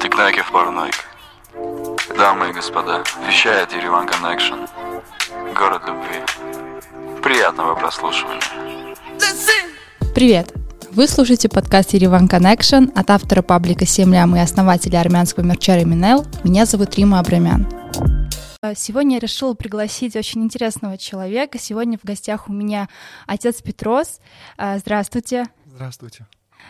Тикнаки в параноик. Дамы и господа, вещает Ереван Connection. Город любви. Приятного прослушивания. Привет! Вы слушаете подкаст Ереван Connection от автора паблика «Семлям» и основателя армянского мерча Реминел. Меня зовут Рима Абрамян. Сегодня я решила пригласить очень интересного человека. Сегодня в гостях у меня отец Петрос. Здравствуйте. Здравствуйте.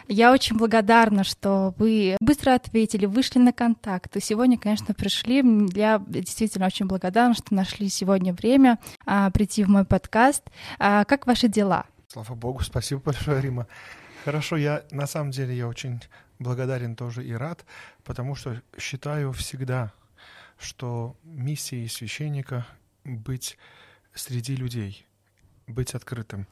Я очень благодарна, что вы быстро ответили, вышли на контакт. И сегодня, конечно, пришли. Я действительно очень благодарна, что нашли сегодня время а, прийти в мой подкаст. А, как ваши дела? Слава богу, спасибо большое, Рима. Хорошо, я на самом деле я очень благодарен тоже и рад, потому что считаю всегда, что миссией священника быть среди людей, быть открытым.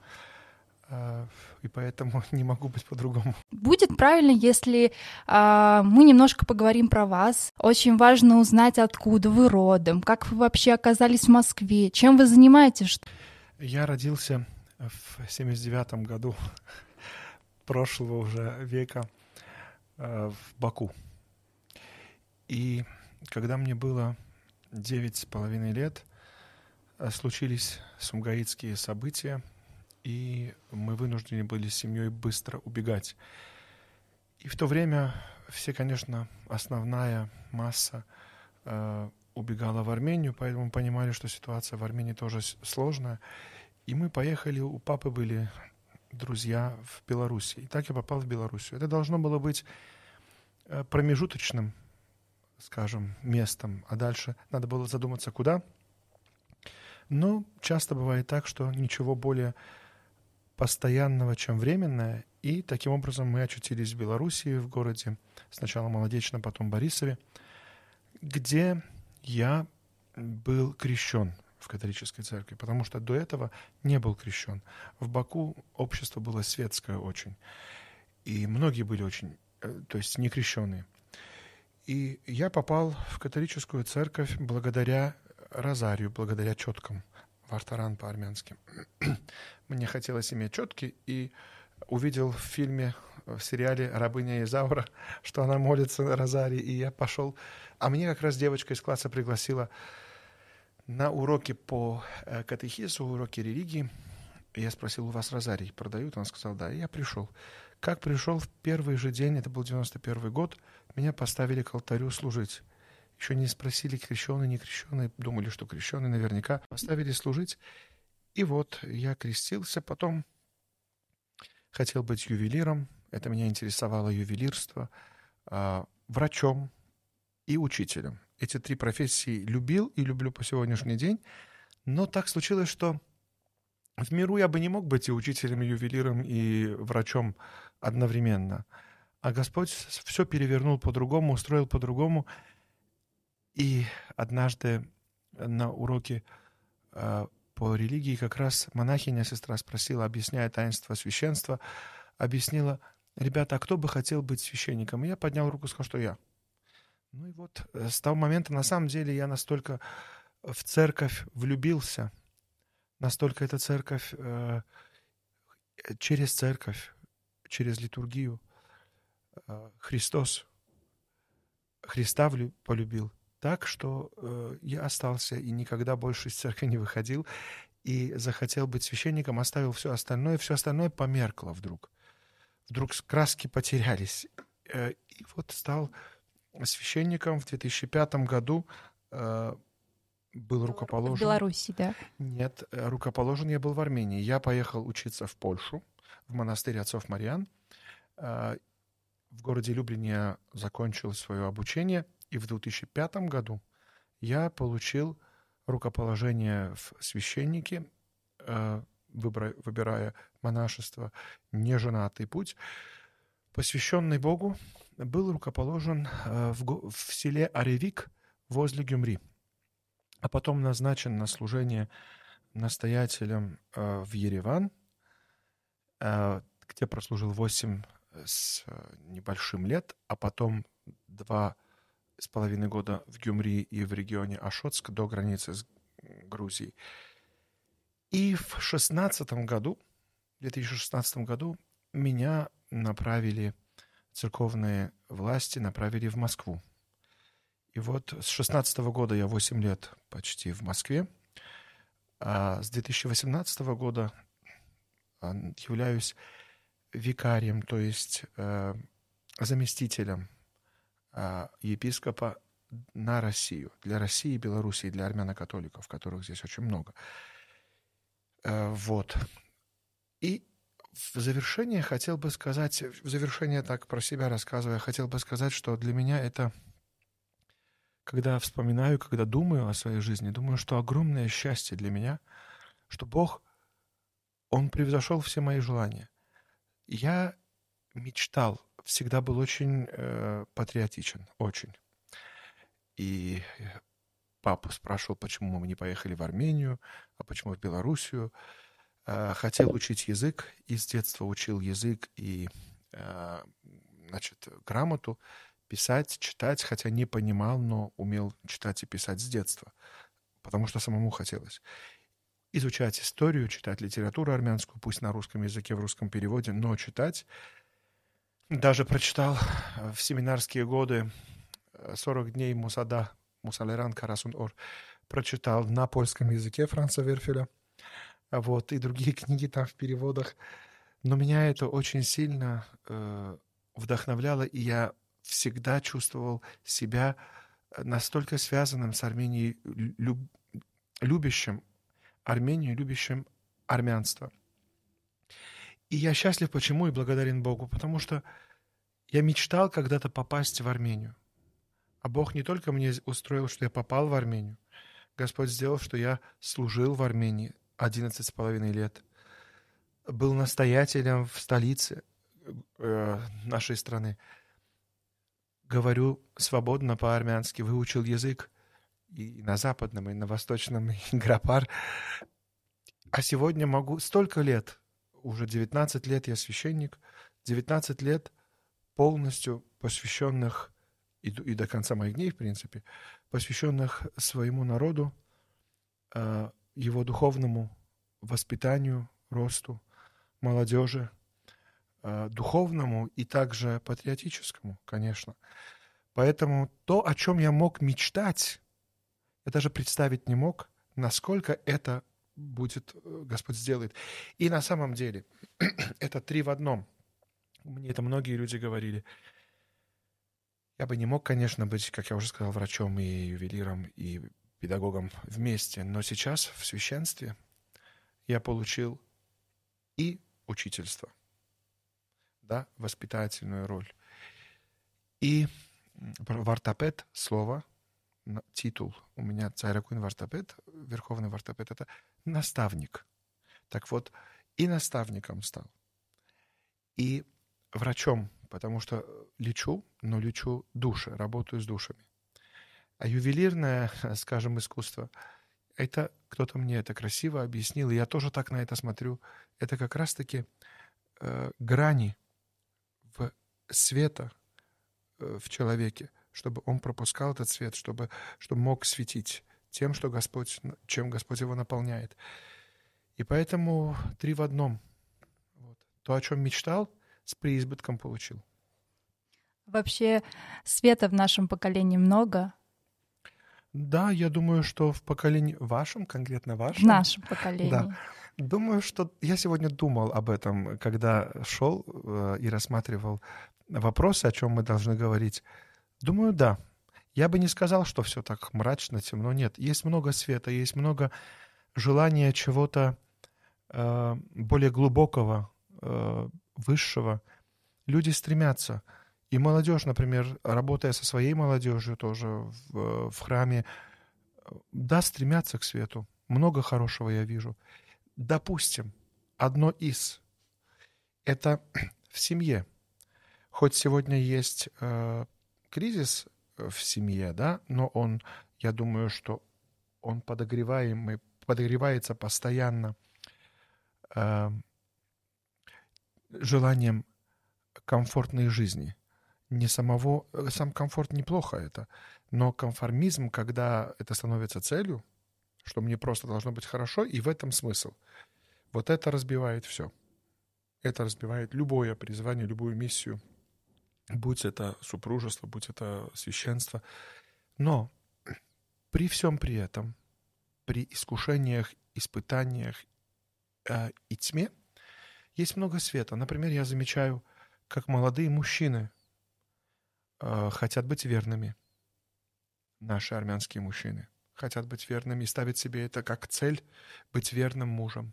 А, и поэтому не могу быть по-другому. Будет правильно, если э, мы немножко поговорим про вас. Очень важно узнать, откуда вы родом, как вы вообще оказались в Москве, чем вы занимаетесь. Я родился в 79 году прошлого уже века э, в Баку. И когда мне было девять с половиной лет, случились сумгаитские события — и мы вынуждены были с семьей быстро убегать. И в то время все, конечно, основная масса э, убегала в Армению, поэтому понимали, что ситуация в Армении тоже сложная. И мы поехали, у папы были друзья в Беларуси. И так я попал в Белоруссию. Это должно было быть э, промежуточным, скажем, местом, а дальше надо было задуматься, куда. Но часто бывает так, что ничего более постоянного, чем временное. И таким образом мы очутились в Белоруссии, в городе, сначала Молодечно, потом Борисове, где я был крещен в католической церкви, потому что до этого не был крещен. В Баку общество было светское очень, и многие были очень, э, то есть не крещенные. И я попал в католическую церковь благодаря розарию, благодаря четкам. Вартаран по-армянски. Мне хотелось иметь четки, и увидел в фильме, в сериале «Рабыня Изаура», что она молится на Розаре, и я пошел. А мне как раз девочка из класса пригласила на уроки по э, катехизу, уроки религии. Я спросил, у вас розарий продают? Она сказала, да. И я пришел. Как пришел в первый же день, это был 91 год, меня поставили к алтарю служить. Еще не спросили, крещеный, не крещеный. Думали, что крещеный наверняка. Поставили служить. И вот я крестился. Потом хотел быть ювелиром. Это меня интересовало ювелирство. А, врачом и учителем. Эти три профессии любил и люблю по сегодняшний день. Но так случилось, что в миру я бы не мог быть и учителем, и ювелиром, и врачом одновременно. А Господь все перевернул по-другому, устроил по-другому — и однажды на уроке э, по религии как раз монахиня сестра спросила, объясняя таинство священства, объяснила, ребята, а кто бы хотел быть священником? И я поднял руку и сказал, что я. Ну и вот э, с того момента, на самом деле, я настолько в церковь влюбился, настолько эта церковь, э, через церковь, через литургию, э, Христос, Христа полюбил, так, что э, я остался и никогда больше из церкви не выходил, и захотел быть священником, оставил все остальное, все остальное померкло вдруг. Вдруг краски потерялись. Э, и вот стал священником в 2005 году, э, был рукоположен. В Беларуси, да? Нет, э, рукоположен я был в Армении. Я поехал учиться в Польшу, в монастырь отцов Мариан. Э, в городе Люблине я закончил свое обучение – и в 2005 году я получил рукоположение в священнике, э, выбирая монашество, неженатый путь, посвященный Богу, был рукоположен э, в, селе Аревик возле Гюмри, а потом назначен на служение настоятелем э, в Ереван, где прослужил 8 с небольшим лет, а потом два с половиной года в Гюмри и в регионе Ашотск до границы с Грузией. И в 16 году, в 2016 году меня направили церковные власти направили в Москву. И вот с 16 года я 8 лет почти в Москве, а с 2018 года а, являюсь викарием, то есть э, заместителем епископа на Россию, для России, Белоруссии, для армяно-католиков, которых здесь очень много. Э, вот. И в завершение хотел бы сказать, в завершение так про себя рассказывая, хотел бы сказать, что для меня это, когда вспоминаю, когда думаю о своей жизни, думаю, что огромное счастье для меня, что Бог, Он превзошел все мои желания. Я мечтал, всегда был очень э, патриотичен, очень. И папу спрашивал, почему мы не поехали в Армению, а почему в Белоруссию. Э, хотел учить язык, и с детства учил язык и э, значит, грамоту, писать, читать, хотя не понимал, но умел читать и писать с детства, потому что самому хотелось. Изучать историю, читать литературу армянскую, пусть на русском языке, в русском переводе, но читать. Даже прочитал в семинарские годы 40 дней Мусада, Мусалеран Карасун Ор, прочитал на польском языке Франца Верфеля, вот, и другие книги там в переводах. Но меня это очень сильно э, вдохновляло, и я всегда чувствовал себя настолько связанным с Арменией, люб, любящим Армению, любящим армянство. И я счастлив почему и благодарен Богу, потому что я мечтал когда-то попасть в Армению. А Бог не только мне устроил, что я попал в Армению. Господь сделал, что я служил в Армении 11 с половиной лет. Был настоятелем в столице э, нашей страны. Говорю свободно по-армянски, выучил язык и на западном, и на восточном, и грапар. А сегодня могу столько лет, уже 19 лет я священник, 19 лет полностью посвященных и, и до конца моих дней, в принципе, посвященных своему народу, э, его духовному воспитанию, росту, молодежи, э, духовному и также патриотическому, конечно. Поэтому то, о чем я мог мечтать, я даже представить не мог, насколько это будет, э, Господь сделает. И на самом деле, это три в одном. Мне это многие люди говорили. Я бы не мог, конечно, быть, как я уже сказал, врачом и ювелиром, и педагогом вместе, но сейчас в священстве я получил и учительство, да, воспитательную роль, и вартопед, слово, титул. У меня царякуин вартопед, верховный вартопед, это наставник. Так вот, и наставником стал, и врачом потому что лечу, но лечу души, работаю с душами. А ювелирное, скажем, искусство, это кто-то мне это красиво объяснил, и я тоже так на это смотрю. Это как раз-таки э, грани в света э, в человеке, чтобы он пропускал этот свет, чтобы, чтобы мог светить тем, что Господь, чем Господь его наполняет. И поэтому три в одном. Вот. То, о чем мечтал — с преизбытком получил. Вообще света в нашем поколении много. Да, я думаю, что в поколении вашем, конкретно вашем. В нашем поколении. Да. Думаю, что я сегодня думал об этом, когда шел э, и рассматривал вопросы, о чем мы должны говорить. Думаю, да. Я бы не сказал, что все так мрачно, темно. Нет, есть много света, есть много желания чего-то э, более глубокого, э, высшего, люди стремятся. И молодежь, например, работая со своей молодежью тоже в, в храме, да, стремятся к свету. Много хорошего я вижу. Допустим, одно из — это в семье. Хоть сегодня есть э, кризис в семье, да, но он, я думаю, что он подогреваемый, подогревается постоянно э, желанием комфортной жизни. Не самого... Э, сам комфорт неплохо это, но конформизм, когда это становится целью, что мне просто должно быть хорошо, и в этом смысл. Вот это разбивает все. Это разбивает любое призвание, любую миссию, будь это супружество, будь это священство. Но при всем при этом, при искушениях, испытаниях э, и тьме, есть много света. Например, я замечаю, как молодые мужчины э, хотят быть верными. Наши армянские мужчины хотят быть верными и ставят себе это как цель быть верным мужем,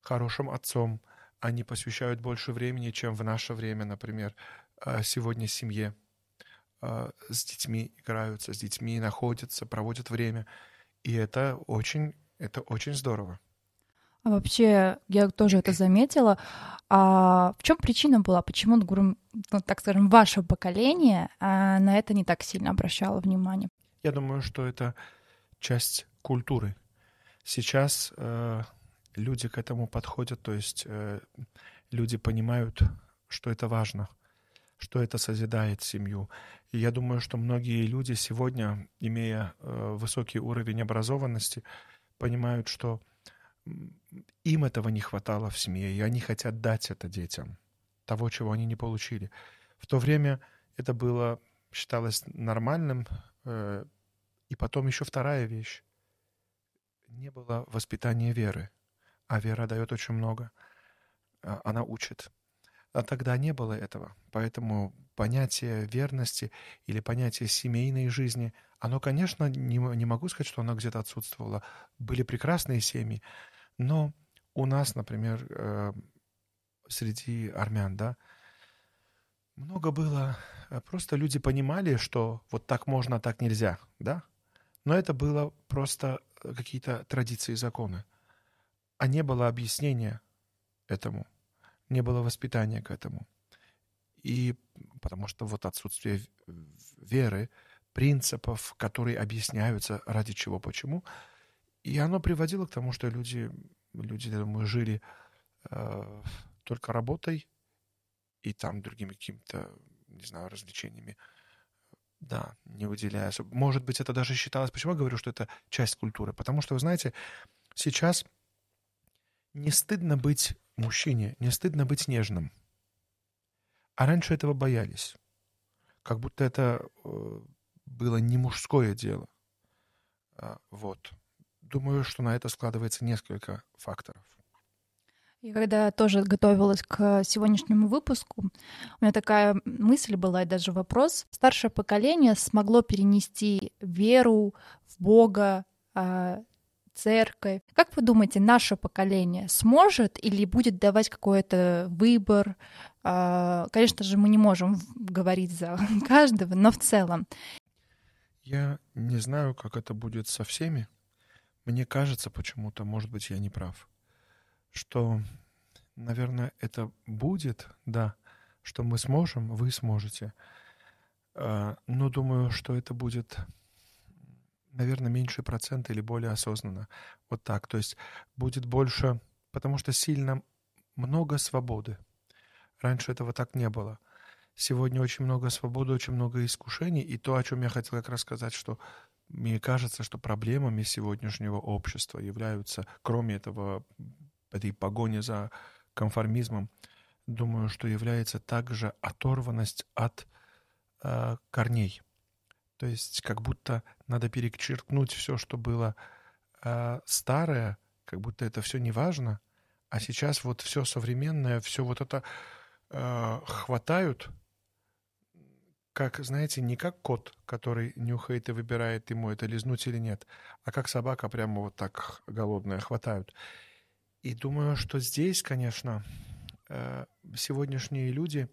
хорошим отцом. Они посвящают больше времени, чем в наше время, например, сегодня семье. Э, с детьми играются, с детьми находятся, проводят время. И это очень, это очень здорово. А вообще, я тоже это заметила. А в чем причина была? Почему, ну, так скажем, ваше поколение а, на это не так сильно обращало внимание? Я думаю, что это часть культуры. Сейчас э, люди к этому подходят, то есть э, люди понимают, что это важно, что это созидает семью. И я думаю, что многие люди сегодня, имея э, высокий уровень образованности, понимают, что им этого не хватало в семье, и они хотят дать это детям, того, чего они не получили. В то время это было, считалось нормальным, э, и потом еще вторая вещь. Не было воспитания веры, а вера дает очень много. А, она учит. А тогда не было этого. Поэтому понятие верности или понятие семейной жизни, оно, конечно, не, не могу сказать, что оно где-то отсутствовало. Были прекрасные семьи, но у нас, например, э, среди армян, да, много было, э, просто люди понимали, что вот так можно, а так нельзя, да, но это было просто э, какие-то традиции законы. А не было объяснения этому, не было воспитания к этому. И потому что вот отсутствие веры, принципов, которые объясняются ради чего, почему, и оно приводило к тому, что люди, люди я думаю, жили э, только работой и там другими какими-то, не знаю, развлечениями. Да, не выделяя особо. Может быть, это даже считалось... Почему я говорю, что это часть культуры? Потому что, вы знаете, сейчас не стыдно быть мужчине, не стыдно быть нежным. А раньше этого боялись. Как будто это э, было не мужское дело. А, вот. Думаю, что на это складывается несколько факторов. И когда тоже готовилась к сегодняшнему выпуску, у меня такая мысль была и даже вопрос. Старшее поколение смогло перенести веру в Бога, а, церковь. Как вы думаете, наше поколение сможет или будет давать какой-то выбор? А, конечно же, мы не можем говорить за каждого, но в целом. Я не знаю, как это будет со всеми. Мне кажется почему-то, может быть, я не прав что, наверное, это будет, да, что мы сможем, вы сможете. А, но думаю, что это будет, наверное, меньше процента или более осознанно. Вот так. То есть будет больше, потому что сильно много свободы. Раньше этого так не было. Сегодня очень много свободы, очень много искушений. И то, о чем я хотел как раз сказать, что мне кажется, что проблемами сегодняшнего общества являются, кроме этого этой погони за конформизмом, думаю, что является также оторванность от э, корней. То есть как будто надо перечеркнуть все, что было э, старое, как будто это все не важно, а сейчас вот все современное, все вот это э, хватают, как, знаете, не как кот, который нюхает и выбирает, ему это лизнуть или нет, а как собака прямо вот так голодная хватают. И думаю, что здесь, конечно, э, сегодняшние люди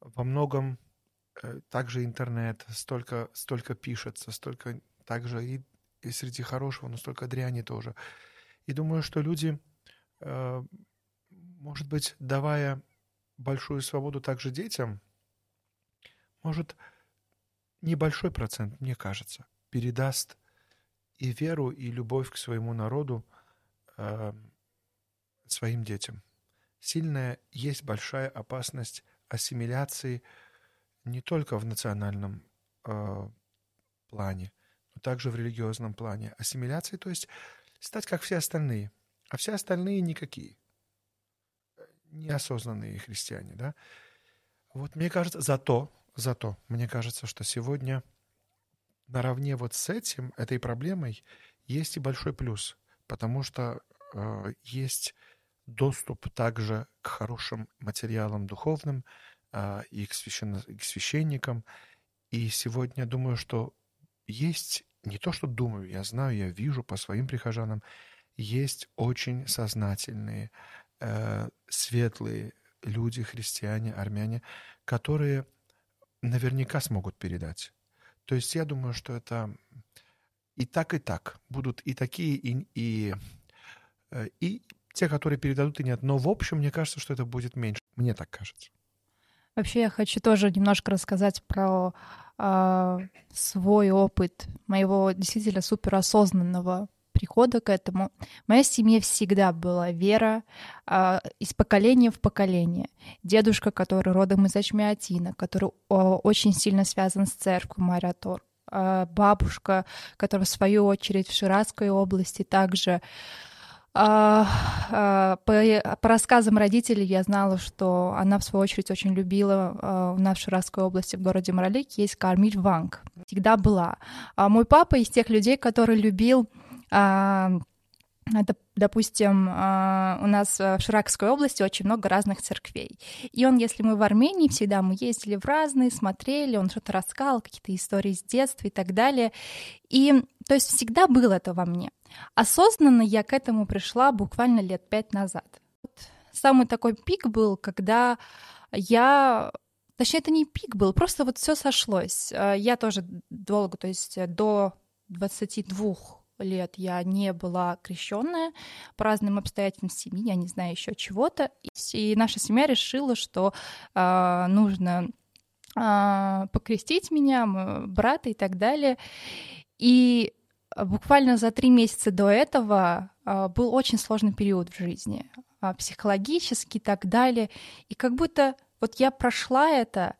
во многом также интернет, столько, столько пишется, столько также и, и среди хорошего, но столько дряни тоже. И думаю, что люди, э, может быть, давая большую свободу также детям, может, небольшой процент, мне кажется, передаст и веру, и любовь к своему народу, своим детям. Сильная есть большая опасность ассимиляции не только в национальном э, плане, но также в религиозном плане. Ассимиляции, то есть стать как все остальные, а все остальные никакие, неосознанные христиане, да. Вот мне кажется, зато, зато, мне кажется, что сегодня наравне вот с этим, этой проблемой, есть и большой плюс, потому что э, есть доступ также к хорошим материалам духовным и к, священно, к священникам. И сегодня думаю, что есть, не то что думаю, я знаю, я вижу по своим прихожанам, есть очень сознательные, э, светлые люди, христиане, армяне, которые наверняка смогут передать. То есть я думаю, что это и так, и так. Будут и такие, и, и, э, и те, которые передадут, и нет. Но в общем, мне кажется, что это будет меньше. Мне так кажется. Вообще, я хочу тоже немножко рассказать про э, свой опыт моего действительно суперосознанного прихода к этому. В моей семье всегда была вера э, из поколения в поколение. Дедушка, который родом из Ачмиатина, который э, очень сильно связан с церковью Мариатор. Э, бабушка, которая в свою очередь в Ширатской области также по, по рассказам родителей я знала, что она, в свою очередь, очень любила у нас в Ширазской области, в городе Маралик, есть Кармиль Ванг. Всегда была. А мой папа из тех людей, который любил это, допустим, у нас в Ширакской области очень много разных церквей. И он, если мы в Армении, всегда мы ездили в разные, смотрели, он что-то рассказал, какие-то истории с детства и так далее. И, то есть, всегда было это во мне. Осознанно я к этому пришла буквально лет пять назад. Самый такой пик был, когда я Точнее, это не пик был, просто вот все сошлось. Я тоже долго, то есть до 22 лет я не была крещенная по разным обстоятельствам семьи, я не знаю еще чего-то. И наша семья решила, что э, нужно э, покрестить меня, брата и так далее. И буквально за три месяца до этого э, был очень сложный период в жизни, э, психологически и так далее. И как будто вот я прошла это,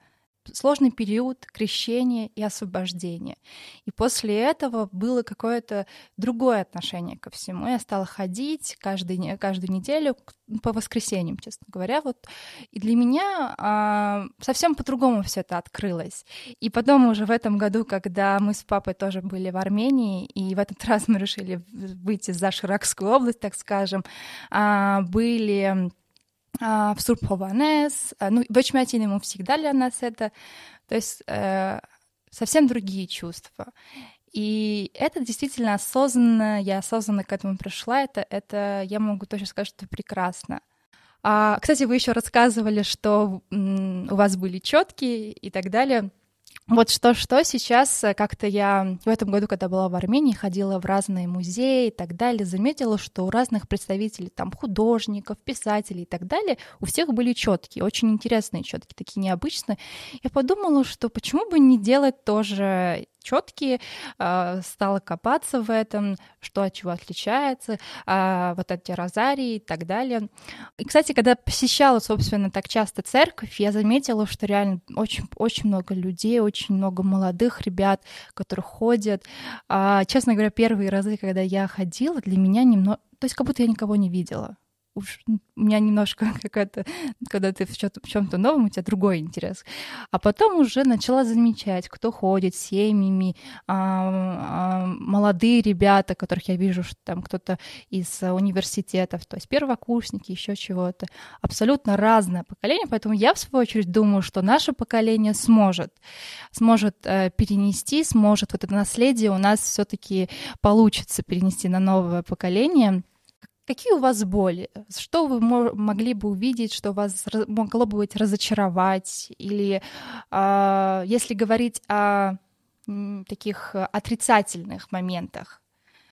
сложный период крещения и освобождения. И после этого было какое-то другое отношение ко всему. Я стала ходить каждый, каждую неделю по воскресеньям, честно говоря. Вот. И для меня а, совсем по-другому все это открылось. И потом уже в этом году, когда мы с папой тоже были в Армении, и в этот раз мы решили выйти за Ширакскую область, так скажем, а, были в Сурбхованес, а, ну, в Эчмятине ему всегда для нас это, то есть э, совсем другие чувства. И это действительно осознанно, я осознанно к этому пришла, это, это я могу точно сказать, что прекрасно. А, кстати, вы еще рассказывали, что у вас были четкие и так далее. Вот что-что сейчас э, как-то я в этом году, когда была в Армении, ходила в разные музеи и так далее, заметила, что у разных представителей, там, художников, писателей и так далее, у всех были четкие, очень интересные четкие, такие необычные. Я подумала, что почему бы не делать тоже четкие, а, стала копаться в этом, что от чего отличается, а, вот эти розарии и так далее. И, кстати, когда посещала, собственно, так часто церковь, я заметила, что реально очень, очень много людей, очень много молодых ребят, которые ходят. А, честно говоря, первые разы, когда я ходила, для меня немного... То есть как будто я никого не видела уж у меня немножко какая-то, когда ты в чем-то новом, у тебя другой интерес. А потом уже начала замечать, кто ходит семьями, а, а, молодые ребята, которых я вижу, что там кто-то из университетов, то есть первокурсники, еще чего-то. Абсолютно разное поколение, поэтому я, в свою очередь, думаю, что наше поколение сможет, сможет э, перенести, сможет вот это наследие у нас все-таки получится перенести на новое поколение Какие у вас боли? Что вы могли бы увидеть, что вас могло бы быть разочаровать? Или э, если говорить о таких отрицательных моментах?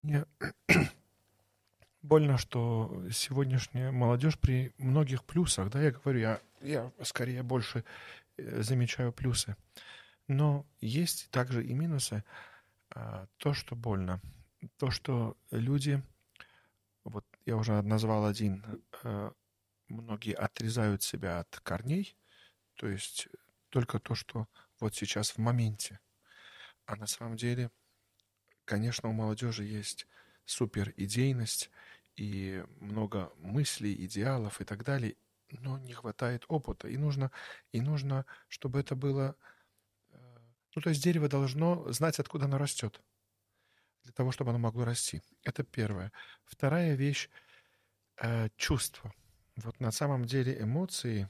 Мне больно, что сегодняшняя молодежь при многих плюсах, да, я говорю, я, я скорее больше э, замечаю плюсы. Но есть также и минусы. А, то, что больно, то, что люди я уже назвал один, э, многие отрезают себя от корней, то есть только то, что вот сейчас в моменте. А на самом деле, конечно, у молодежи есть супер идейность и много мыслей, идеалов и так далее, но не хватает опыта. И нужно, и нужно, чтобы это было... Э, ну, то есть дерево должно знать, откуда оно растет, для того, чтобы оно могло расти. Это первое. Вторая вещь э, — чувство. Вот на самом деле эмоции,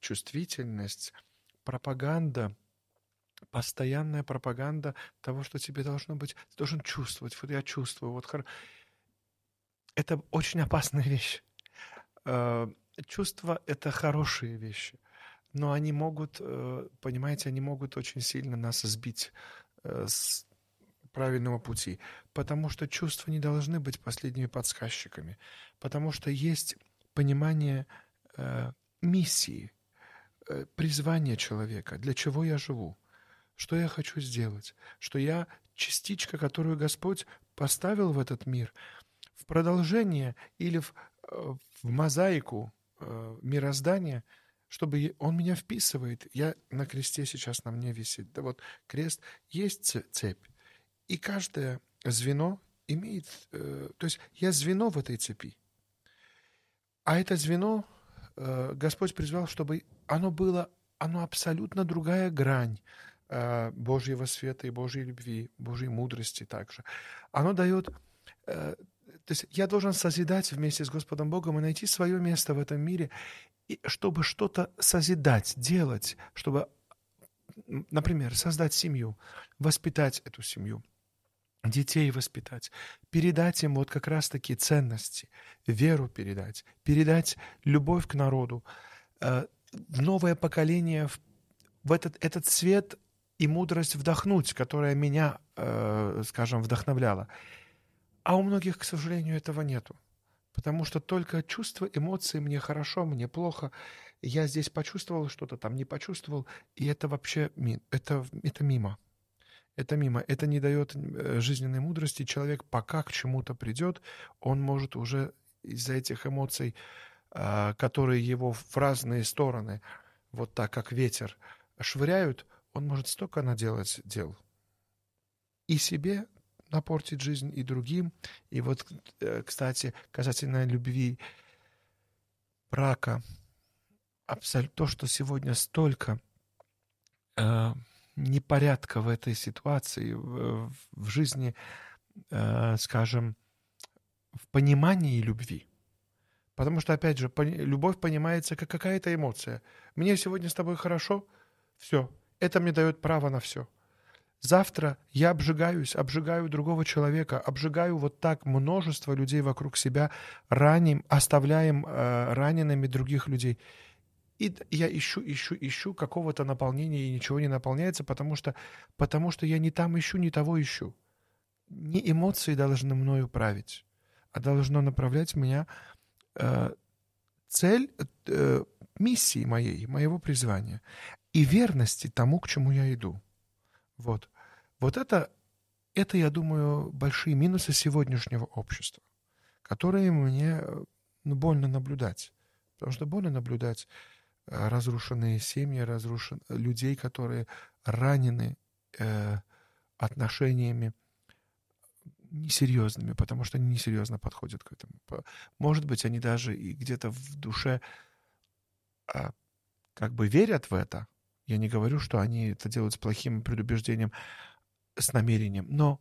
чувствительность, пропаганда, постоянная пропаганда того, что тебе должно быть, ты должен чувствовать. Вот я чувствую. Вот Это очень опасная вещь. Э, чувства — это хорошие вещи, но они могут, э, понимаете, они могут очень сильно нас сбить э, с правильного пути, потому что чувства не должны быть последними подсказчиками, потому что есть понимание э, миссии, э, призвания человека, для чего я живу, что я хочу сделать, что я частичка, которую Господь поставил в этот мир, в продолжение или в, э, в мозаику э, мироздания, чтобы он меня вписывает. Я на кресте сейчас на мне висит. Да вот крест есть цепь, и каждое звено имеет... Э, то есть я звено в этой цепи. А это звено э, Господь призвал, чтобы оно было, оно абсолютно другая грань э, Божьего света и Божьей любви, Божьей мудрости также. Оно дает... То есть я должен созидать вместе с Господом Богом и найти свое место в этом мире, и чтобы что-то созидать, делать, чтобы, например, создать семью, воспитать эту семью, детей воспитать, передать им вот как раз-таки ценности, веру передать, передать любовь к народу, э, новое поколение, в этот, этот свет и мудрость вдохнуть, которая меня, э, скажем, вдохновляла. А у многих, к сожалению, этого нету. Потому что только чувства, эмоции, мне хорошо, мне плохо, я здесь почувствовал что-то, там не почувствовал, и это вообще это, это мимо это мимо. Это не дает э, жизненной мудрости. Человек пока к чему-то придет, он может уже из-за этих эмоций, а, которые его в разные стороны, вот так, как ветер, швыряют, он может столько наделать дел. И себе напортить жизнь, и другим. И вот, э, кстати, касательно любви, брака, абсолютно то, что сегодня столько э, непорядка в этой ситуации, в, в жизни, э, скажем, в понимании любви. Потому что, опять же, пони, любовь понимается как какая-то эмоция. Мне сегодня с тобой хорошо, все. Это мне дает право на все. Завтра я обжигаюсь, обжигаю другого человека, обжигаю вот так множество людей вокруг себя, раним, оставляем э, ранеными других людей. И я ищу, ищу, ищу какого-то наполнения, и ничего не наполняется, потому что, потому что я не там ищу, не того ищу. Не эмоции должны мною править, а должно направлять меня э, цель э, миссии моей, моего призвания и верности тому, к чему я иду. Вот. Вот это, это, я думаю, большие минусы сегодняшнего общества, которые мне ну, больно наблюдать. Потому что больно наблюдать разрушенные семьи, разрушен... людей, которые ранены э, отношениями несерьезными, потому что они несерьезно подходят к этому. Может быть, они даже и где-то в душе э, как бы верят в это. Я не говорю, что они это делают с плохим предубеждением, с намерением, но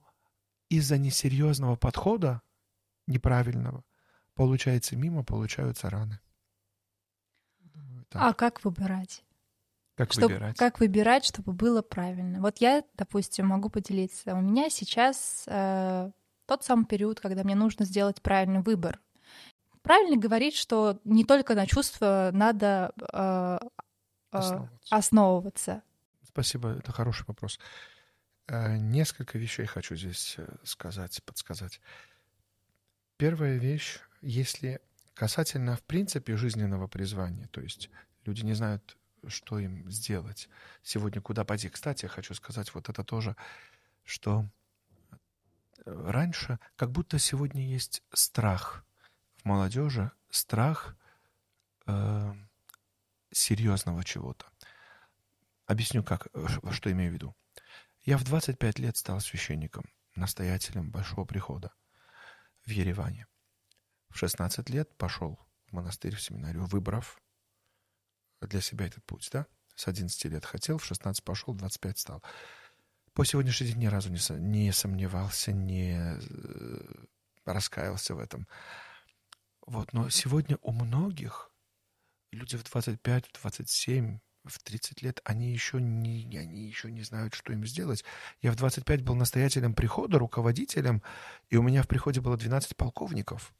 из-за несерьезного подхода, неправильного, получается мимо, получаются раны. Так. А как выбирать? Как Чтоб, выбирать? Как выбирать, чтобы было правильно? Вот я, допустим, могу поделиться. У меня сейчас э, тот самый период, когда мне нужно сделать правильный выбор. Правильно говорить, что не только на чувства надо э, э, основываться. основываться. Спасибо, это хороший вопрос. Э, несколько вещей хочу здесь э, сказать, подсказать. Первая вещь, если Касательно, в принципе, жизненного призвания, то есть люди не знают, что им сделать, сегодня куда пойти. Кстати, я хочу сказать вот это тоже, что э, раньше как будто сегодня есть страх в молодежи, страх э, серьезного чего-то. Объясню, как, э, что имею в виду. Я в 25 лет стал священником, настоятелем Большого прихода в Ереване. В 16 лет пошел в монастырь, в семинарию, выбрав для себя этот путь, да? С 11 лет хотел, в 16 пошел, в 25 стал. По сегодняшний день ни разу не, не сомневался, не э, раскаялся в этом. Вот, но сегодня у многих люди в 25, в 27, в 30 лет, они еще не, они еще не знают, что им сделать. Я в 25 был настоятелем прихода, руководителем, и у меня в приходе было 12 полковников,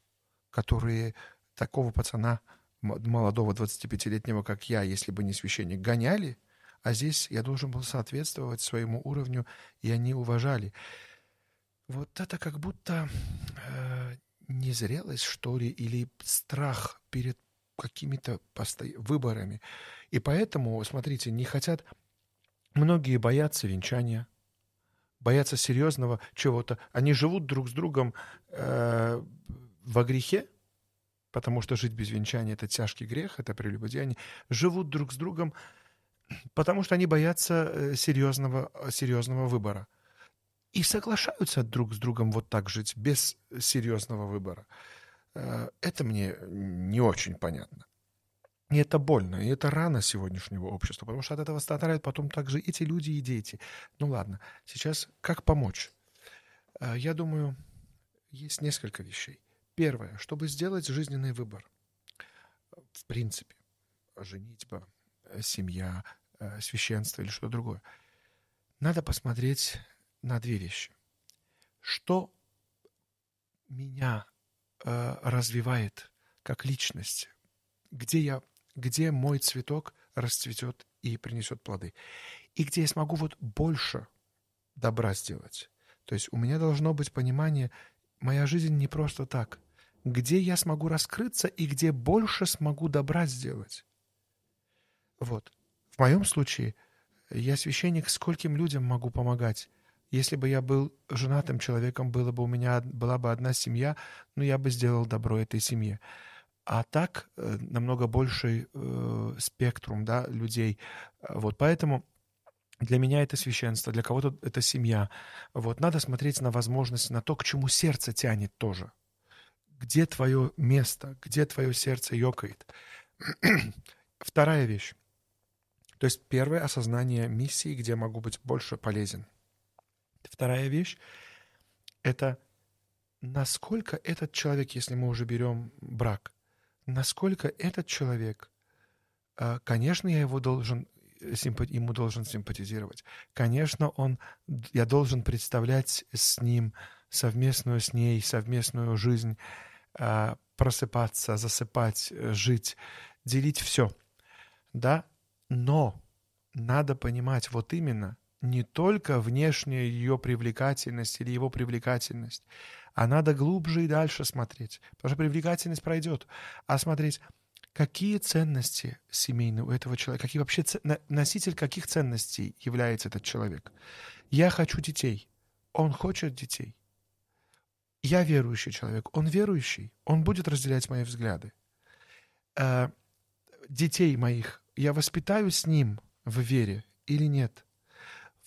которые такого пацана, молодого 25-летнего, как я, если бы не священник, гоняли, а здесь я должен был соответствовать своему уровню, и они уважали. Вот это как будто э, незрелость, что ли, или страх перед какими-то посто... выборами. И поэтому, смотрите, не хотят... Многие боятся венчания, боятся серьезного чего-то. Они живут друг с другом э, во грехе, потому что жить без венчания — это тяжкий грех, это прелюбодеяние. Живут друг с другом, потому что они боятся э, серьезного, серьезного выбора. И соглашаются друг с другом вот так жить, без серьезного выбора. Э, это мне не очень понятно. И это больно, и это рана сегодняшнего общества, потому что от этого страдают потом также эти люди и дети. Ну ладно, сейчас как помочь? Э, я думаю, есть несколько вещей. Первое, чтобы сделать жизненный выбор. В принципе, женитьба, семья, э, священство или что другое. Надо посмотреть на две вещи. Что меня э, развивает как личность, где я, где мой цветок расцветет и принесет плоды, и где я смогу вот больше добра сделать. То есть у меня должно быть понимание, моя жизнь не просто так. Где я смогу раскрыться и где больше смогу добра сделать. Вот. В моем случае я священник, скольким людям могу помогать. Если бы я был женатым человеком, было бы у меня была бы одна семья, но я бы сделал добро этой семье. А так э, намного больший э, спектрум да, людей. Вот поэтому для меня это священство, для кого-то это семья. Вот надо смотреть на возможность, на то, к чему сердце тянет тоже. Где твое место, где твое сердце ёкает. Вторая вещь. То есть первое осознание миссии, где могу быть больше полезен – Вторая вещь — это насколько этот человек, если мы уже берем брак, насколько этот человек, а, конечно, я его должен ему должен симпатизировать. Конечно, он, я должен представлять с ним совместную с ней, совместную жизнь, просыпаться, засыпать, жить, делить все. Да? Но надо понимать вот именно, не только внешняя ее привлекательность или его привлекательность, а надо глубже и дальше смотреть, потому что привлекательность пройдет, а смотреть, какие ценности семейные у этого человека, какие вообще носитель каких ценностей является этот человек. Я хочу детей, он хочет детей. Я верующий человек, он верующий, он будет разделять мои взгляды. Э, детей моих я воспитаю с ним в вере или нет –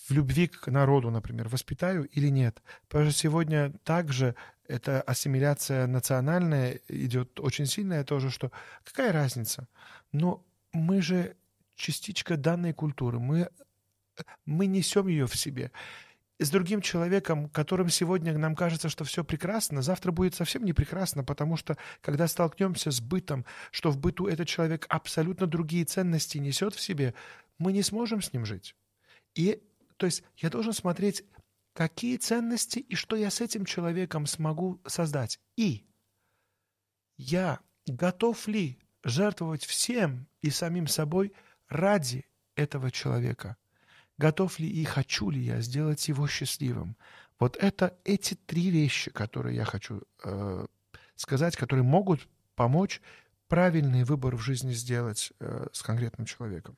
в любви к народу, например, воспитаю или нет. Потому что сегодня также эта ассимиляция национальная идет очень сильная тоже, что какая разница? Но мы же частичка данной культуры, мы, мы несем ее в себе. С другим человеком, которым сегодня нам кажется, что все прекрасно, завтра будет совсем не прекрасно, потому что когда столкнемся с бытом, что в быту этот человек абсолютно другие ценности несет в себе, мы не сможем с ним жить. И то есть я должен смотреть, какие ценности и что я с этим человеком смогу создать. И я готов ли жертвовать всем и самим собой ради этого человека? Готов ли и хочу ли я сделать его счастливым? Вот это эти три вещи, которые я хочу э, сказать, которые могут помочь правильный выбор в жизни сделать э, с конкретным человеком.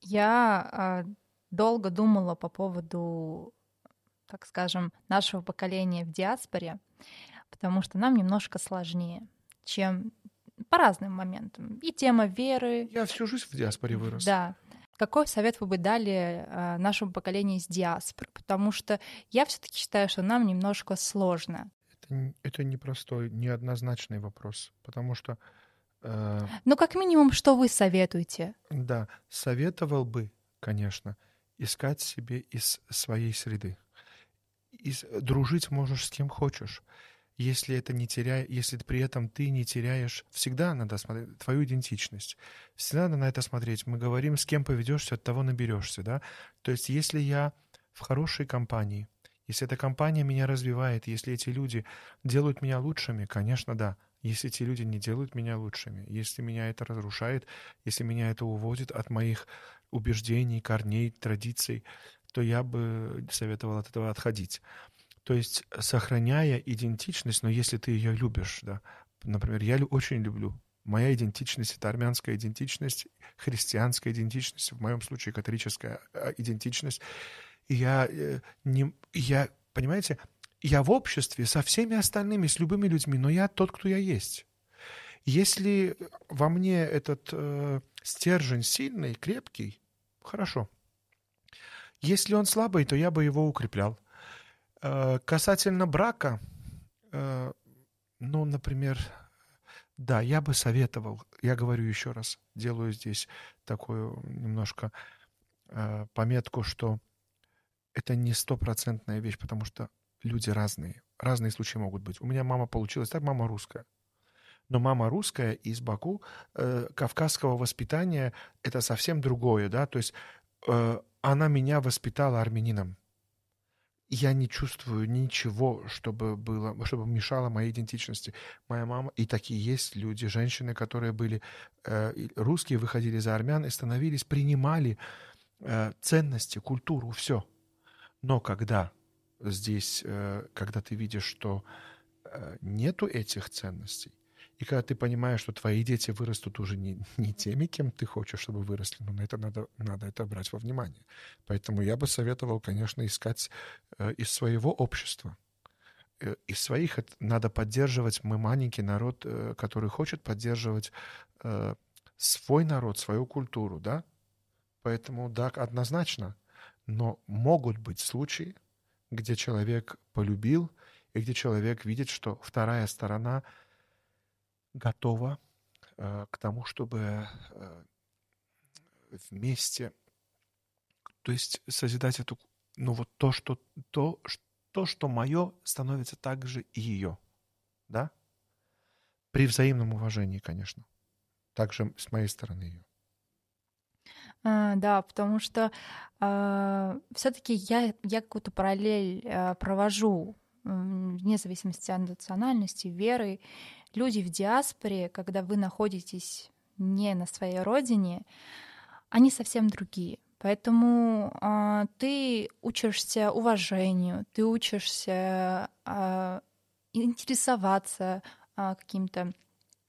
Я э, долго думала по поводу, так скажем, нашего поколения в диаспоре, потому что нам немножко сложнее, чем по разным моментам. И тема веры. Я всю жизнь в диаспоре вырос. Да. Какой совет вы бы дали э, нашему поколению из диаспоры? Потому что я все-таки считаю, что нам немножко сложно. Это, это непростой, неоднозначный вопрос, потому что Э, Ну, как минимум, что вы советуете? Да, советовал бы, конечно, искать себе из своей среды. Из, дружить можешь с кем хочешь. Если это не теряя, если при этом ты не теряешь, всегда надо смотреть твою идентичность. Всегда надо на это смотреть. Мы говорим, с кем поведешься, от того наберешься, да. То есть, если я в хорошей компании, если эта компания меня развивает, если эти люди делают меня лучшими, конечно, да. Если эти люди не делают меня лучшими, если меня это разрушает, если меня это уводит от моих убеждений, корней, традиций, то я бы советовал от этого отходить. То есть, сохраняя идентичность, но если ты ее любишь, да, например, я очень люблю Моя идентичность — это армянская идентичность, христианская идентичность, в моем случае католическая а, идентичность. Я э, не... Я, понимаете, я в обществе со всеми остальными, с любыми людьми, но я тот, кто я есть. Если во мне этот э, стержень сильный, крепкий, хорошо. Если он слабый, то я бы его укреплял. Э, касательно брака, э, ну, например, да, я бы советовал, я говорю еще раз, делаю здесь такую немножко э, пометку, что это не стопроцентная вещь, потому что люди разные. Разные случаи могут быть. У меня мама получилась так, мама русская. Но мама русская из Баку, э, кавказского воспитания, это совсем другое, да, то есть э, она меня воспитала армянином. Я не чувствую ничего, чтобы было, чтобы мешало моей идентичности. Моя мама, и такие есть люди, женщины, которые были э, русские, выходили за армян и становились, принимали э, ценности, культуру, все. Но когда здесь, э, когда ты видишь, что э, нету этих ценностей, и когда ты понимаешь, что твои дети вырастут уже не, не теми, кем ты хочешь, чтобы выросли, но на это надо, надо это брать во внимание. Поэтому я бы советовал, конечно, искать э, из своего общества. Э, из своих надо поддерживать. Мы маленький народ, э, который хочет поддерживать свой народ, свою культуру, да? Поэтому, да, однозначно. Но могут быть случаи, где человек полюбил, и где человек видит, что вторая сторона — готова э, к тому, чтобы э, вместе, то есть созидать эту, ну вот то, что то, то, что мое, становится также и ее, да? При взаимном уважении, конечно. Также с моей стороны ее. А, да, потому что а, все-таки я, я какую-то параллель а, провожу вне зависимости от национальности, веры, люди в диаспоре, когда вы находитесь не на своей родине, они совсем другие. Поэтому э, ты учишься уважению, ты учишься э, интересоваться э, каким-то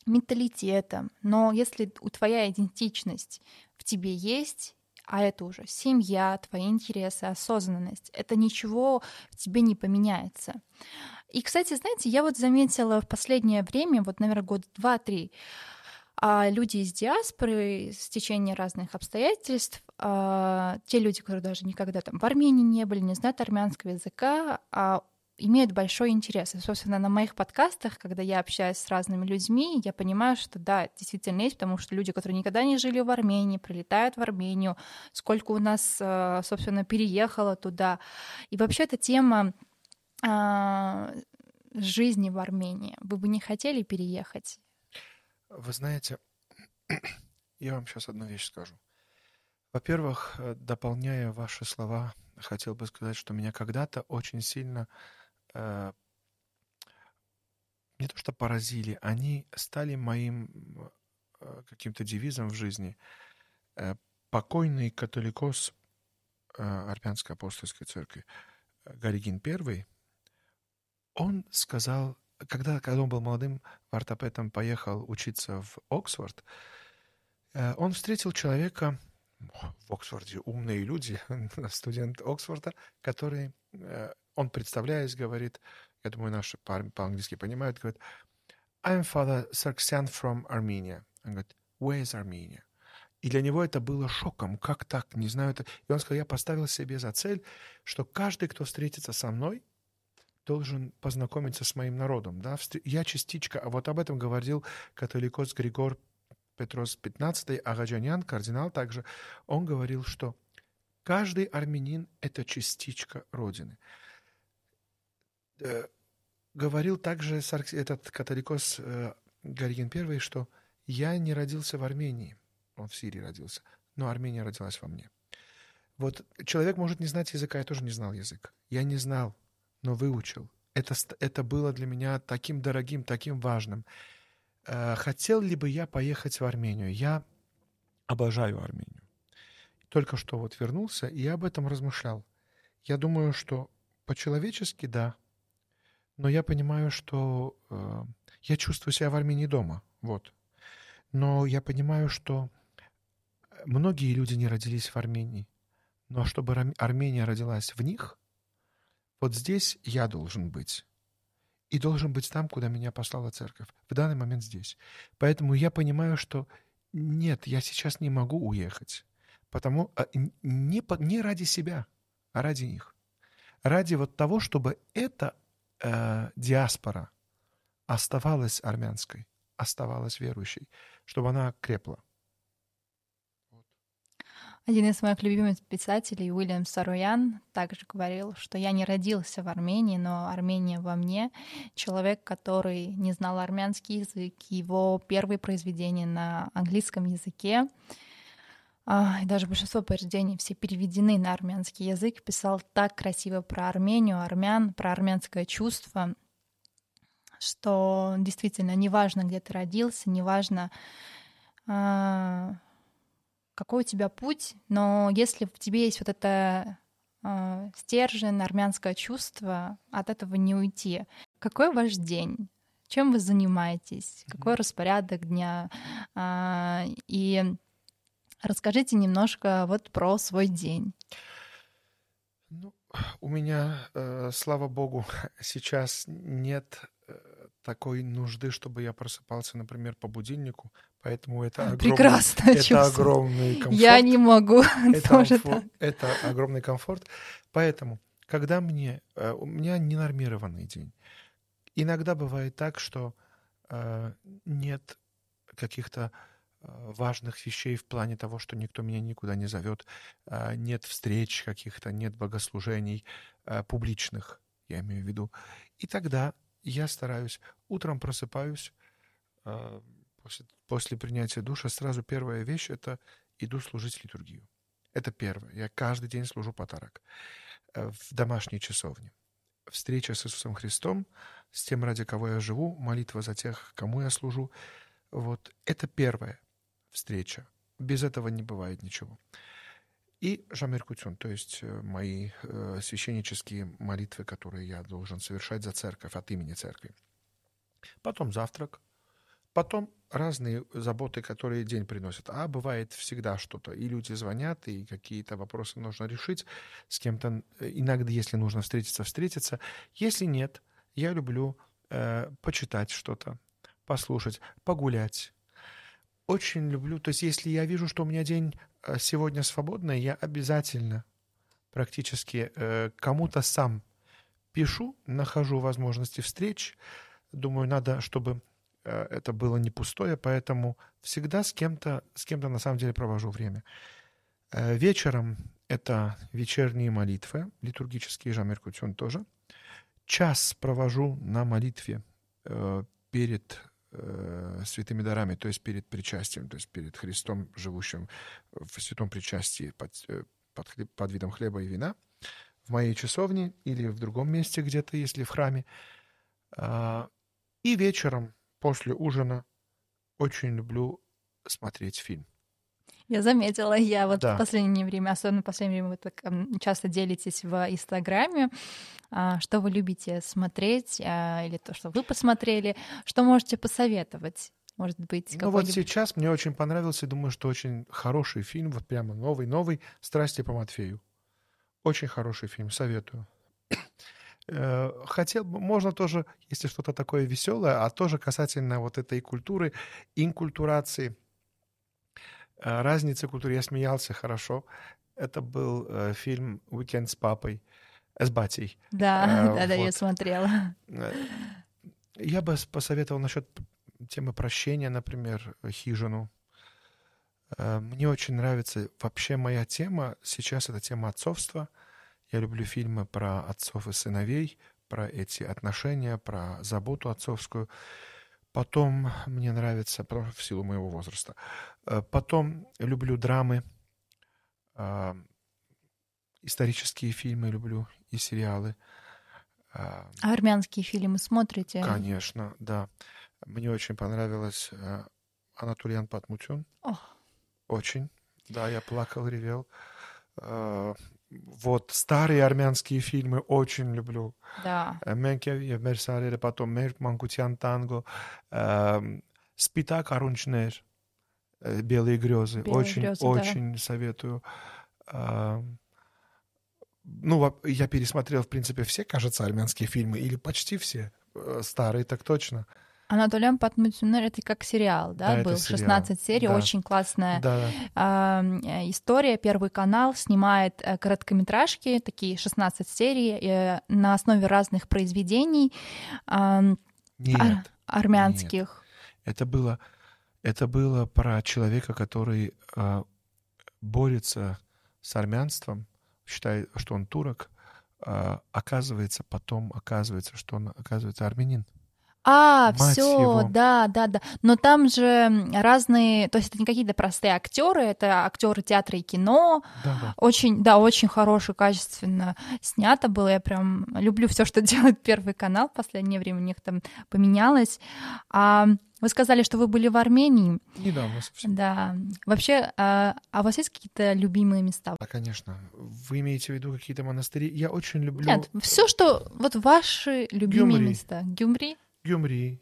менталитетом. Но если у твоя идентичность в тебе есть, а это уже семья, твои интересы, осознанность, это ничего в тебе не поменяется. И, кстати, знаете, я вот заметила в последнее время, вот, наверное, год два-три, а люди из диаспоры с течения разных обстоятельств, а, те люди, которые даже никогда там в Армении не были, не знают армянского языка, а имеют большой интерес. И, собственно, на моих подкастах, когда я общаюсь с разными людьми, я понимаю, что да, действительно есть, потому что люди, которые никогда не жили в Армении, прилетают в Армению, сколько у нас, а, собственно, переехало туда. И вообще эта тема а, жизни в Армении. Вы бы не хотели переехать? Вы знаете, я вам сейчас одну вещь скажу. Во-первых, э, дополняя ваши слова, хотел бы сказать, что меня когда-то очень сильно э, не то что поразили, они стали моим э, каким-то девизом в жизни. Э, покойный католикос э, Армянской апостольской церкви э, Гаригин I он сказал, когда, когда он был молодым ортопедом, поехал учиться в Оксфорд, э, он встретил человека, в Оксфорде умные люди, студент Оксфорда, который, э, он представляясь, говорит, я думаю, наши по-английски понимают, говорит, I'm Father Sargsyan from Armenia. Он говорит, where is Armenia? И для него это было шоком. Как так? Не знаю. Это... И он сказал, я поставил себе за цель, что каждый, кто встретится со мной, должен познакомиться с моим народом. Да? Я частичка, а вот об этом говорил католикос Григор Петрос XV, Агаджанян, кардинал также. Он говорил, что каждый армянин — это частичка Родины. Э, говорил также этот католикос э, Гариген I, что я не родился в Армении, он в Сирии родился, но Армения родилась во мне. Вот человек может не знать языка, я тоже не знал язык. Я не знал, но выучил. Это, это было для меня таким дорогим, таким важным. Э, хотел ли бы я поехать в Армению? Я обожаю Армению. Только что вот вернулся, и я об этом размышлял. Я думаю, что по-человечески, да, но я понимаю, что э, я чувствую себя в Армении дома, вот. Но я понимаю, что многие люди не родились в Армении, но чтобы Армения родилась в них, вот здесь я должен быть. И должен быть там, куда меня послала церковь. В данный момент здесь. Поэтому я понимаю, что нет, я сейчас не могу уехать. Потому а, не, не ради себя, а ради них. Ради вот того, чтобы эта э, диаспора оставалась армянской, оставалась верующей, чтобы она крепла. Один из моих любимых писателей, Уильям Саруян, также говорил, что я не родился в Армении, но Армения во мне. Человек, который не знал армянский язык, его первые произведения на английском языке, а, и даже большинство произведений все переведены на армянский язык, писал так красиво про Армению, армян, про армянское чувство, что действительно неважно, где ты родился, неважно, а, какой у тебя путь, но если в тебе есть вот это э, стержень, армянское чувство, от этого не уйти. Какой ваш день? Чем вы занимаетесь? Какой распорядок дня? Э, и расскажите немножко вот про свой день. Ну, у меня, э, слава богу, сейчас нет э, такой нужды, чтобы я просыпался, например, по будильнику, поэтому это огромный, Прекрасно это огромный комфорт. Я не могу это, тоже так. Это огромный комфорт. Поэтому, когда мне... Э, у меня ненормированный день. Иногда бывает так, что э, нет каких-то важных вещей в плане того, что никто меня никуда не зовет, э, нет встреч каких-то, нет богослужений э, публичных, я имею в виду. И тогда я стараюсь, утром просыпаюсь, э, после, после принятия душа, сразу первая вещь — это иду служить литургию. Это первое. Я каждый день служу подарок э, в домашней часовне. Встреча с Иисусом Христом, с тем, ради кого я живу, молитва за тех, кому я служу. Вот это первая встреча. Без этого не бывает ничего. И Жамеркутюн, то есть э, мои э, священнические молитвы, которые я должен совершать за церковь, от имени церкви. Потом завтрак. Потом разные заботы, которые день приносит. А бывает всегда что-то. И люди звонят, и какие-то вопросы нужно решить. С кем-то иногда, если нужно встретиться, встретиться. Если нет, я люблю э, почитать что-то, послушать, погулять. Очень люблю. То есть если я вижу, что у меня день Э, сегодня свободное, я обязательно практически э, кому-то сам пишу, нахожу возможности встреч. Думаю, надо, чтобы э, это было не пустое, поэтому всегда с кем-то, с кем-то на самом деле провожу время. Вечером это вечерние молитвы, литургические Жамеркутюн тоже. Час провожу на молитве перед э, святыми дарами, то есть перед причастием, то есть перед Христом, живущим в святом причастии под, э, под, под видом хлеба и вина, в моей часовне или в другом месте где-то, если в храме. А, и вечером после ужина очень люблю смотреть фильм. Я заметила, я вот да. в последнее время, особенно в последнее время, вы так часто делитесь в Инстаграме, а, что вы любите смотреть а, или то, что вы посмотрели, что можете посоветовать? Может быть, Ну вот сейчас мне очень понравился, думаю, что очень хороший фильм, вот прямо новый-новый «Страсти по Матфею». Очень хороший фильм, советую. Э, хотел бы, можно тоже, если что-то такое веселое, а тоже касательно вот этой культуры, инкультурации – разница культуры. Я смеялся хорошо. Это был э, фильм «Уикенд с папой». с батей. Да, Э, да, да, я вот. смотрела. Э, Я бы посоветовал насчет темы прощения, например, хижину. Э, Мне очень нравится вообще моя тема. Сейчас это тема отцовства. Я люблю фильмы про отцов и сыновей, про эти отношения, про заботу отцовскую. Потом мне нравится, в силу моего возраста, Э, потом люблю драмы, а, исторические фильмы люблю и сериалы. А, А армянские фильмы смотрите? Конечно, да. Мне очень понравилось э, Анатолиян Патмутюн. Очень. Да, я плакал, ревел. Э, Вот старые армянские фильмы очень люблю. Да. Մենք եւ եւ մեր սարերը պատոմ մեր մանկության տանգո эм, Спитак Арунчнер э, Белые грезы. «Белые очень, грезы», да. очень советую. Эм, Ну, во- я пересмотрел, в принципе, все, кажется, армянские фильмы, или почти все. Э, Старые так точно. Анатолиан Патмутюнер это как сериал, да, Да, был сериал. 16 серий, Да. очень классная Да, да. э, история. Первый канал снимает э, короткометражки, такие 16 серий э, на основе разных произведений ам, Нет. ар- армянских. Это было, это было про человека, который э, борется с армянством, считает, что он турок, а, оказывается, потом оказывается, что он, оказывается, армянин. А, все, да, да, да. Но там же разные, то есть это не какие-то простые актеры, это актеры театра и кино. Да, да. Очень, да, очень хороший, качественно снято было. Я прям люблю все, что делает Первый канал. В последнее время у них там поменялось. А вы сказали, что вы были в Армении. Недавно совсем. Да. Вообще, а, а у вас есть какие-то любимые места? Да, конечно. Вы имеете в виду какие-то монастыри? Я очень люблю Нет, все, что вот ваши любимые Гюмри. места. Гюмри? Гюмри.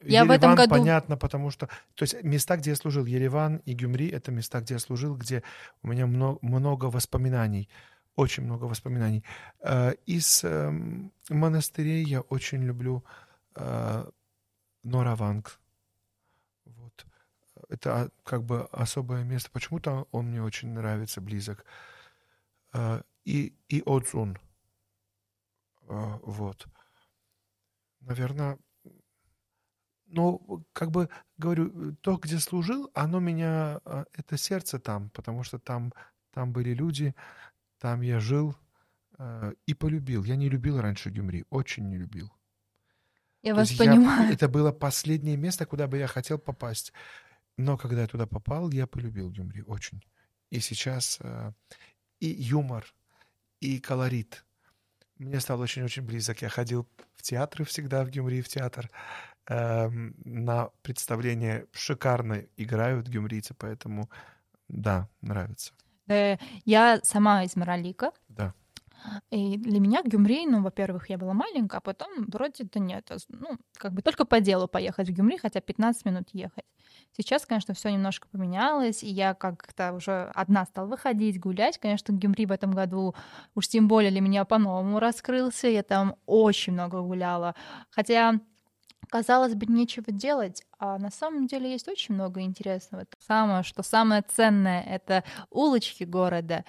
Я в этом Ереван, году- понятно, потому что... То есть места, где я служил, Ереван и Гюмри — это места, где я служил, где у меня много, много воспоминаний. Очень много воспоминаний. Э, Из эм, монастырей я очень люблю э, Нораванг. Вот. Это а, как бы особое место. Почему-то он мне очень нравится, близок. Э, И, и Одзун. Э, Вот. Наверное, ну, как бы говорю, то, где служил, оно меня, а, это сердце там, потому что там, там были люди, там я жил э, и полюбил. Я не любил раньше Гюмри, очень не любил. Я То вас есть я- понимаю. это было последнее место, куда бы я хотел попасть. Но когда я туда попал, я полюбил Гюмри очень. И сейчас э, и юмор, и колорит. Мне стал очень-очень близок. Я ходил в театры всегда, в Гюмри, в театр. Эм, на представление шикарно играют гюмрийцы, поэтому да, нравится. Э, Я сама из Маралика. Да. И для меня Гюмри, ну, во-первых, я была маленькая, а потом вроде да нет, а ну, как бы только по делу поехать в Гюмри, хотя 15 минут ехать. Сейчас, конечно, все немножко поменялось, и я как-то уже одна стала выходить, гулять. Конечно, Гюмри в этом году уж тем более для меня по-новому раскрылся. Я там очень много гуляла. Хотя Казалось бы, нечего делать, а на самом деле есть очень много интересного. Самое, что самое ценное, это улочки города.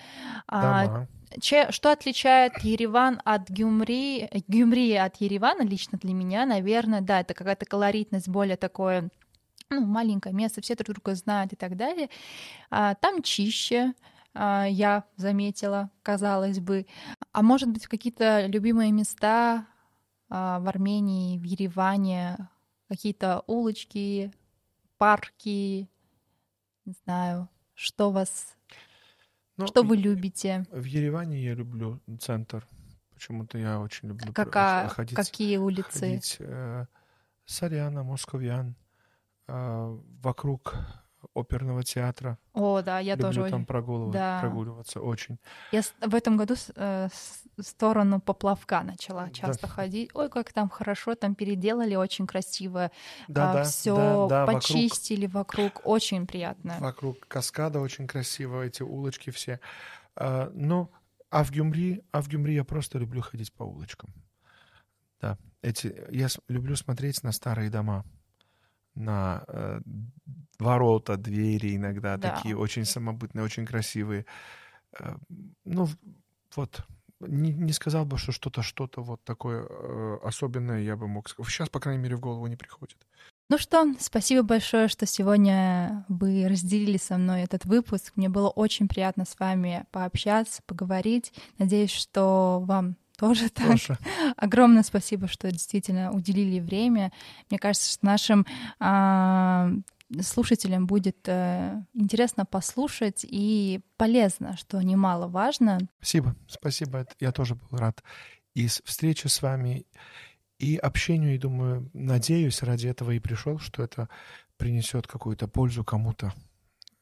А, Дома. Че- что отличает Ереван от Гюмри, Гюмри от Еревана лично для меня, наверное, да, это какая-то колоритность, более такое ну, маленькое место, все друг друга знают и так далее. А, там чище, а, я заметила, казалось бы. А может быть, какие-то любимые места в Армении, в Ереване, какие-то улочки, парки, не знаю, что вас, Ну, что вы любите? В Ереване я люблю центр. Почему-то я очень люблю Какая, ходить. какие улицы? ходить э, Сарьяна, Московьян, э, вокруг оперного театра. О, да, я Люблю тоже там очень. прогуливать, да. прогуливаться очень. Я в этом году э, в сторону поплавка начала Да. часто ходить. Ой, как там хорошо, там переделали, очень красиво. Да, да, все да, да, вокруг, почистили вокруг, очень приятно. вокруг каскада очень красиво, эти улочки все. А, но, а в Гюмри, а в Гюмри я просто люблю ходить по улочкам. Да, эти, я люблю смотреть на старые дома, на э, ворота, двери иногда Да. такие очень самобытные, очень красивые. Э, ну, вот, не, не сказал бы, что что-то, что-то вот такое э, особенное я бы мог сказать. Сейчас, по крайней мере, в голову не приходит. Ну что, спасибо большое, что сегодня вы разделили со мной этот выпуск. Мне было очень приятно с вами пообщаться, поговорить. Надеюсь, что вам тоже так. Тоже. Огромное спасибо, что действительно уделили время. Мне кажется, что нашим а, слушателям будет э, интересно послушать и полезно, что немаловажно. Спасибо, спасибо. Я тоже был рад и встрече с вами, и общению, и думаю, надеюсь, ради этого и пришел, что это принесет какую-то пользу кому-то.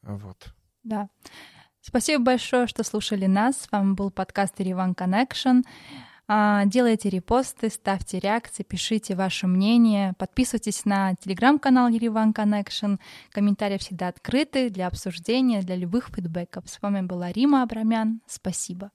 Вот. Да. Спасибо большое, что слушали нас. С вами был подкаст Ереван Connection. А, делайте репосты, ставьте реакции, пишите ваше мнение, подписывайтесь на телеграм-канал Ереван Connection. Комментарии всегда открыты для обсуждения, для любых фидбэков. С вами была Рима Абрамян. Спасибо.